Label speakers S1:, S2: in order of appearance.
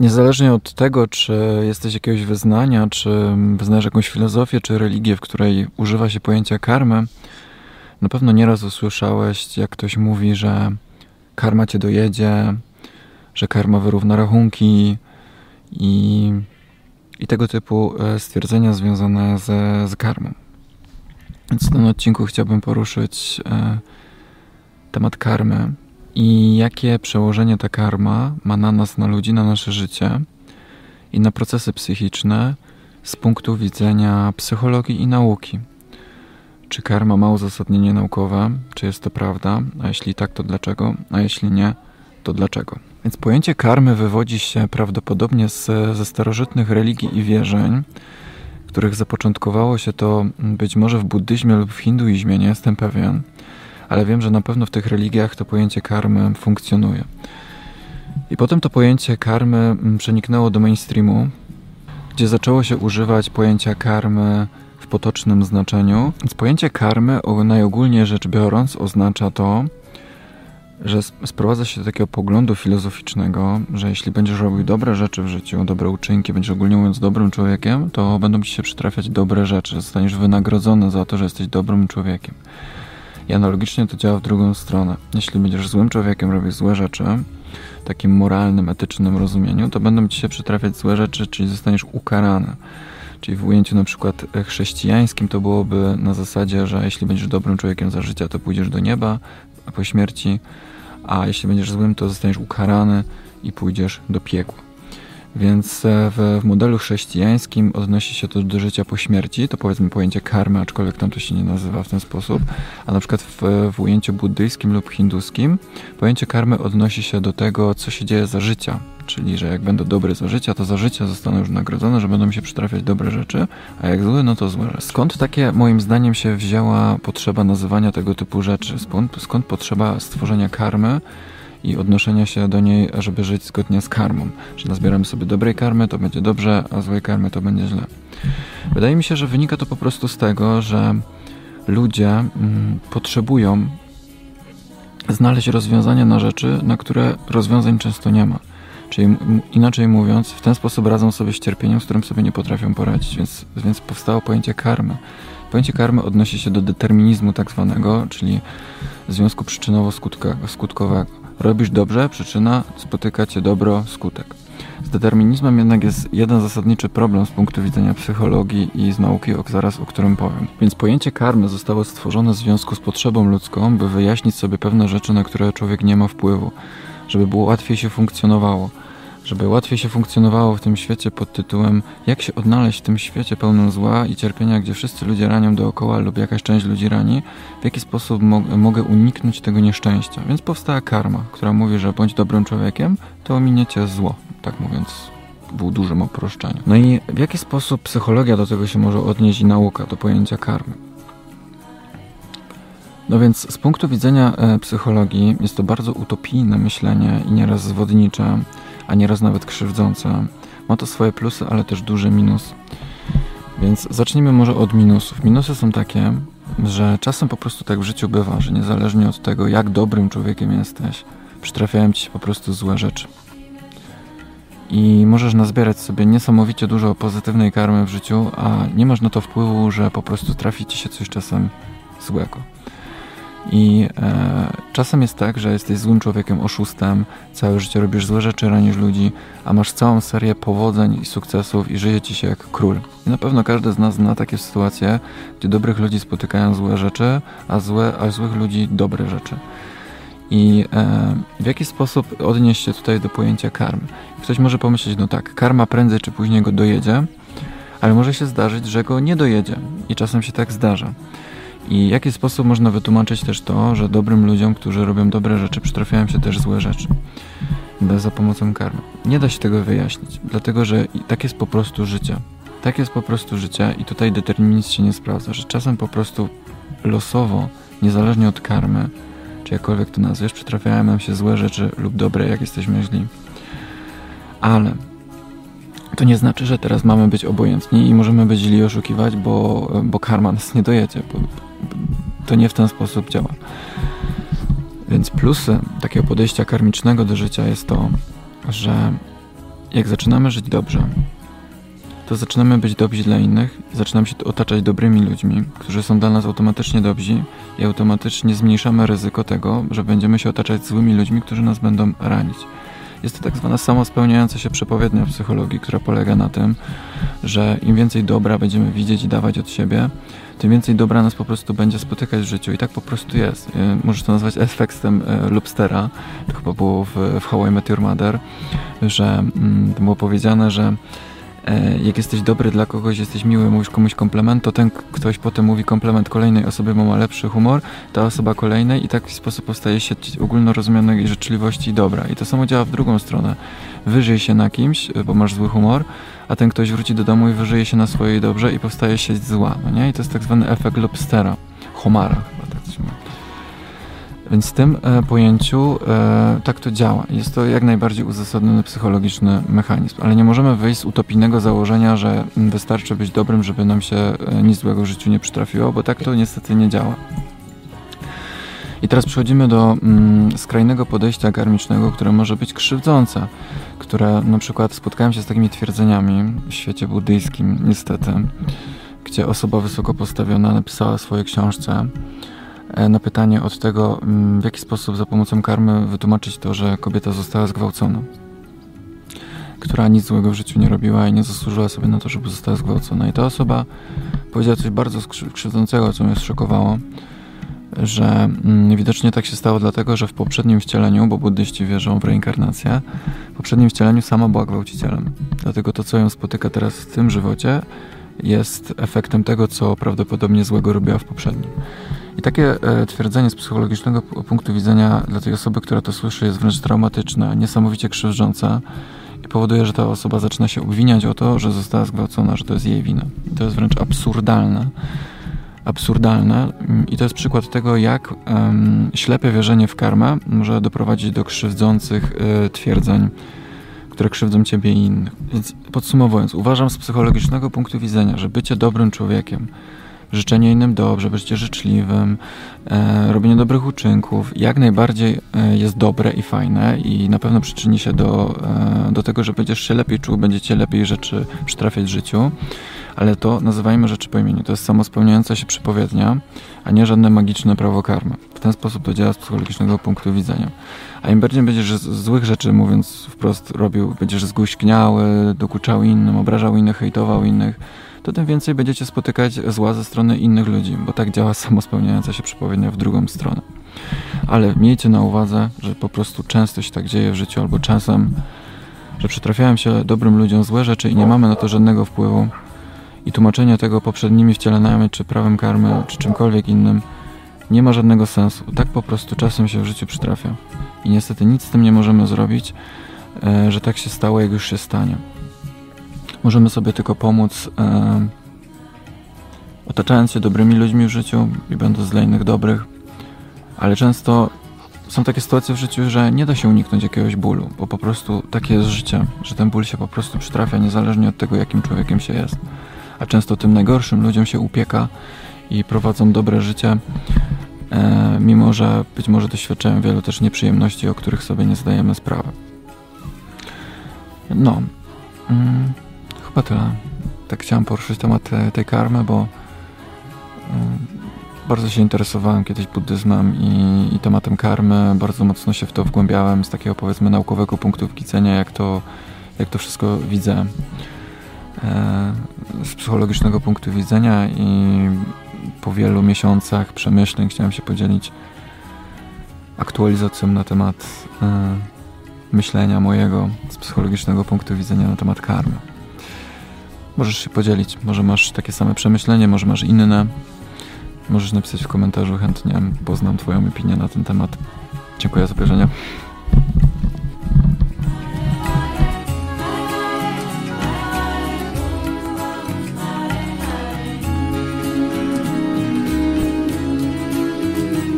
S1: Niezależnie od tego, czy jesteś jakiegoś wyznania, czy wyznajesz jakąś filozofię, czy religię, w której używa się pojęcia karmy, na pewno nieraz usłyszałeś, jak ktoś mówi, że karma cię dojedzie, że karma wyrówna rachunki i, i tego typu e, stwierdzenia związane ze, z karmą. Więc w tym odcinku chciałbym poruszyć e, temat karmy i jakie przełożenie ta karma ma na nas, na ludzi, na nasze życie i na procesy psychiczne z punktu widzenia psychologii i nauki. Czy karma ma uzasadnienie naukowe? Czy jest to prawda? A jeśli tak, to dlaczego? A jeśli nie, to dlaczego? Więc pojęcie karmy wywodzi się prawdopodobnie z, ze starożytnych religii i wierzeń, których zapoczątkowało się to być może w buddyzmie lub w hinduizmie, nie jestem pewien, ale wiem, że na pewno w tych religiach to pojęcie karmy funkcjonuje. I potem to pojęcie karmy przeniknęło do mainstreamu, gdzie zaczęło się używać pojęcia karmy w potocznym znaczeniu. Więc pojęcie karmy, najogólniej rzecz biorąc, oznacza to, że sprowadza się do takiego poglądu filozoficznego, że jeśli będziesz robił dobre rzeczy w życiu, dobre uczynki, będziesz ogólnie mówiąc dobrym człowiekiem, to będą ci się przytrafiać dobre rzeczy, zostaniesz wynagrodzony za to, że jesteś dobrym człowiekiem. I analogicznie to działa w drugą stronę. Jeśli będziesz złym człowiekiem, robisz złe rzeczy, w takim moralnym, etycznym rozumieniu, to będą ci się przytrafiać złe rzeczy, czyli zostaniesz ukarany. Czyli w ujęciu na przykład chrześcijańskim to byłoby na zasadzie, że jeśli będziesz dobrym człowiekiem za życia, to pójdziesz do nieba, po śmierci a jeśli będziesz złym, to zostaniesz ukarany i pójdziesz do piekła. Więc e, w, w, modelu chrześcijańskim odnosi się to do życia po śmierci, to powiedzmy pojęcie karmy, aczkolwiek tam to się nie nazywa w ten sposób, a na przykład w, w ujęciu buddyjskim lub hinduskim pojęcie karmy odnosi się do tego, co się dzieje za życia, czyli że jak będę dobry za życia, to za życie zostanę już nagrodzony, że będą mi się przytrafiać dobre rzeczy, a jak zły, no to złe rzeczy. Skąd takie, moim zdaniem, się wzięła potrzeba nazywania tego typu rzeczy? Skąd, skąd potrzeba stworzenia karmy? I odnoszenia się do niej, żeby żyć zgodnie z karmą. Że nazbieramy sobie dobrej karmy, to będzie dobrze, a złej karmy to będzie źle. Wydaje mi się, że wynika to po prostu z tego, że ludzie mm, potrzebują znaleźć rozwiązania na rzeczy, na które rozwiązań często nie ma. Czyli inaczej mówiąc, w ten sposób radzą sobie z cierpieniem, z którym sobie nie potrafią poradzić, więc, więc powstało pojęcie karmy. Pojęcie karmy odnosi się do determinizmu tak zwanego, czyli związku przyczynowo-skutkowego. Robisz dobrze, przyczyna, spotyka cię dobro, skutek. Z determinizmem jednak jest jeden zasadniczy problem z punktu widzenia psychologii i z nauki, o, zaraz o którym powiem. Więc pojęcie karmy zostało stworzone w związku z potrzebą ludzką, by wyjaśnić sobie pewne rzeczy, na które człowiek nie ma wpływu, żeby było łatwiej się funkcjonowało żeby łatwiej się funkcjonowało w tym świecie pod tytułem Jak się odnaleźć w tym świecie pełnym zła i cierpienia, gdzie wszyscy ludzie ranią dookoła lub jakaś część ludzi rani, w jaki sposób mo mogę uniknąć tego nieszczęścia. Więc powstała karma, która mówi, że bądź dobrym człowiekiem, to ominiecie zło, tak mówiąc w dużym uproszczeniu. No i w jaki sposób psychologia do tego się może odnieść i nauka do pojęcia karmy? No więc z punktu widzenia e, psychologii jest to bardzo utopijne myślenie i nieraz zwodnicze, a nieraz nawet krzywdzące. Ma to swoje plusy, ale też duży minus. Więc zacznijmy może od minusów. Minusy są takie, że czasem po prostu tak w życiu bywa, że niezależnie od tego, jak dobrym człowiekiem jesteś, przytrafiają ci się po prostu złe rzeczy. I możesz nazbierać sobie niesamowicie dużo pozytywnej karmy w życiu, a nie masz na to wpływu, że po prostu trafi ci się coś czasem złego. I e, czasem jest tak, że jesteś złym człowiekiem, oszustem, całe życie robisz złe rzeczy, ranisz ludzi, a masz całą serię powodzeń i sukcesów i żyje ci się jak król. I na pewno każdy z nas zna takie sytuacje, gdzie dobrych ludzi spotykają złe rzeczy, a, złe, a złych ludzi dobre rzeczy. I e, w jaki sposób odnieść się tutaj do pojęcia karmy? Ktoś może pomyśleć, no tak, karma prędzej czy później go dojedzie, ale może się zdarzyć, że go nie dojedzie. I czasem się tak zdarza. I w jaki sposób można wytłumaczyć też to, że dobrym ludziom, którzy robią dobre rzeczy, przytrafiają się też złe rzeczy za pomocą karmy? Nie da się tego wyjaśnić, dlatego że tak jest po prostu życie. Tak jest po prostu życie i tutaj determinizm się nie sprawdza, że czasem po prostu losowo, niezależnie od karmy, czy jakkolwiek to nazwiesz, przytrafiają nam się złe rzeczy lub dobre, jak jesteśmy źli. Ale to nie znaczy, że teraz mamy być obojętni i możemy być źli oszukiwać, bo, bo karma nas nie dojedzie. Bo, to nie w ten sposób działa. Więc plusy takiego podejścia karmicznego do życia jest to, że jak zaczynamy żyć dobrze, to zaczynamy być dobrzy dla innych, zaczynamy się otaczać dobrymi ludźmi, którzy są dla nas automatycznie dobrzy i automatycznie zmniejszamy ryzyko tego, że będziemy się otaczać złymi ludźmi, którzy nas będą ranić. Jest to tak zwana samospełniająca się przepowiednia psychologii, która polega na tym, że im więcej dobra będziemy widzieć i dawać od siebie, tym więcej dobra nas po prostu będzie spotykać w życiu. I tak po prostu jest. Y, możesz to nazwać efektem y, Lobstera. To chyba było w, w How I Met Your Mother, że mm, było powiedziane, że jak jesteś dobry dla kogoś, jesteś miły, mówisz komuś komplement, to ten ktoś potem mówi komplement kolejnej osobie, bo ma lepszy humor, ta osoba kolejnej i tak w sposób powstaje sieć ogólnorozumianej życzliwości i dobra. I to samo działa w drugą stronę. Wyżyj się na kimś, bo masz zły humor, a ten ktoś wróci do domu i wyżyje się na swojej dobrze i powstaje sieć zła, no nie? I to jest tak zwany efekt lobstera, homara chyba tak się mówi. Więc w tym e, pojęciu e, tak to działa. Jest to jak najbardziej uzasadniony psychologiczny mechanizm, ale nie możemy wyjść z utopijnego założenia, że wystarczy być dobrym, żeby nam się e, nic złego w życiu nie przytrafiło, bo tak to niestety nie działa. I teraz przechodzimy do mm, skrajnego podejścia karmicznego, które może być krzywdzące, które na przykład spotkałem się z takimi twierdzeniami w świecie buddyjskim, niestety, gdzie osoba wysoko postawiona napisała w swojej książce, na pytanie od tego, mm, w jaki sposób za pomocą karmy wytłumaczyć to, że kobieta została zgwałcona, która nic złego w życiu nie robiła i nie zasłużyła sobie na to, żeby została zgwałcona. I ta osoba powiedziała coś bardzo krzywdzącego, co mnie szokowało, że mm, widocznie tak się stało dlatego, że w poprzednim wcieleniu, bo buddyści wierzą w reinkarnację, w poprzednim wcieleniu sama była gwałcicielem. Dlatego to, co ją spotyka teraz w tym żywocie, jest efektem tego, co prawdopodobnie złego robiła w poprzednim. I takie e, twierdzenie z psychologicznego punktu widzenia dla tej osoby, która to słyszy, jest wręcz traumatyczne, niesamowicie krzywdzące i powoduje, że ta osoba zaczyna się obwiniać o to, że została zgwałcona, że to jest jej wina. I to jest wręcz absurdalne. Absurdalne i to jest przykład tego, jak um, ślepe wierzenie w karmę może doprowadzić do krzywdzących y, twierdzeń, które krzywdzą ciebie i innych. Więc podsumowując, uważam z psychologicznego punktu widzenia, że bycie dobrym człowiekiem, życzenie innym dobrze, bycie życzliwym, e, robienie dobrych uczynków jak najbardziej e, jest dobre i fajne i na pewno przyczyni się do, e, do tego, że będziesz się lepiej czuł, będziecie lepiej rzeczy przytrafiać w życiu, ale to nazywajmy rzeczy po imieniu. To jest samospełniająca się przypowiednia, a nie żadne magiczne prawo karmy. W ten sposób to działa z psychologicznego punktu widzenia. A im bardziej będziesz złych rzeczy, mówiąc wprost, robił, będziesz zguśkniały, dokuczał innym, obrażał innych, hejtował innych, to tym więcej będziecie spotykać zła ze strony innych ludzi, bo tak działa samospełniająca się przepowiednia w drugą stronę. Ale miejcie na uwadze, że po prostu często się tak dzieje w życiu, albo czasem, że przytrafiają się dobrym ludziom złe rzeczy i nie mamy na to żadnego wpływu. I tłumaczenie tego poprzednimi wcielenami, czy prawem karmy, czy czymkolwiek innym, nie ma żadnego sensu. Tak po prostu czasem się w życiu przytrafia. I niestety nic z tym nie możemy zrobić, e, że tak się stało, jak już się stanie. Możemy sobie tylko pomóc e, otaczając się dobrymi ludźmi w życiu i będąc dla innych dobrych, ale często są takie sytuacje w życiu, że nie da się uniknąć jakiegoś bólu, bo po prostu takie jest życie, że ten ból się po prostu przytrafia niezależnie od tego, jakim człowiekiem się jest. A często tym najgorszym ludziom się upieka i prowadzą dobre życie, e, mimo że być może doświadczają wielu też nieprzyjemności, o których sobie nie zdajemy sprawy. No. Mm. Chyba tyle. Tak chciałem poruszyć temat tej karmy, bo mm, bardzo się interesowałem kiedyś buddyzmem i, i, tematem karmy. Bardzo mocno się w to wgłębiałem z takiego powiedzmy naukowego punktu widzenia, jak to, jak to wszystko widzę e, z psychologicznego punktu widzenia i po wielu miesiącach przemyśleń chciałem się podzielić aktualizacją na temat e, myślenia mojego z psychologicznego punktu widzenia na temat karmy. Możesz się podzielić. Może masz takie same przemyślenie, może masz inne. Możesz napisać w komentarzu, chętnie poznam Twoją opinię na ten temat. Dziękuję za obejrzenie.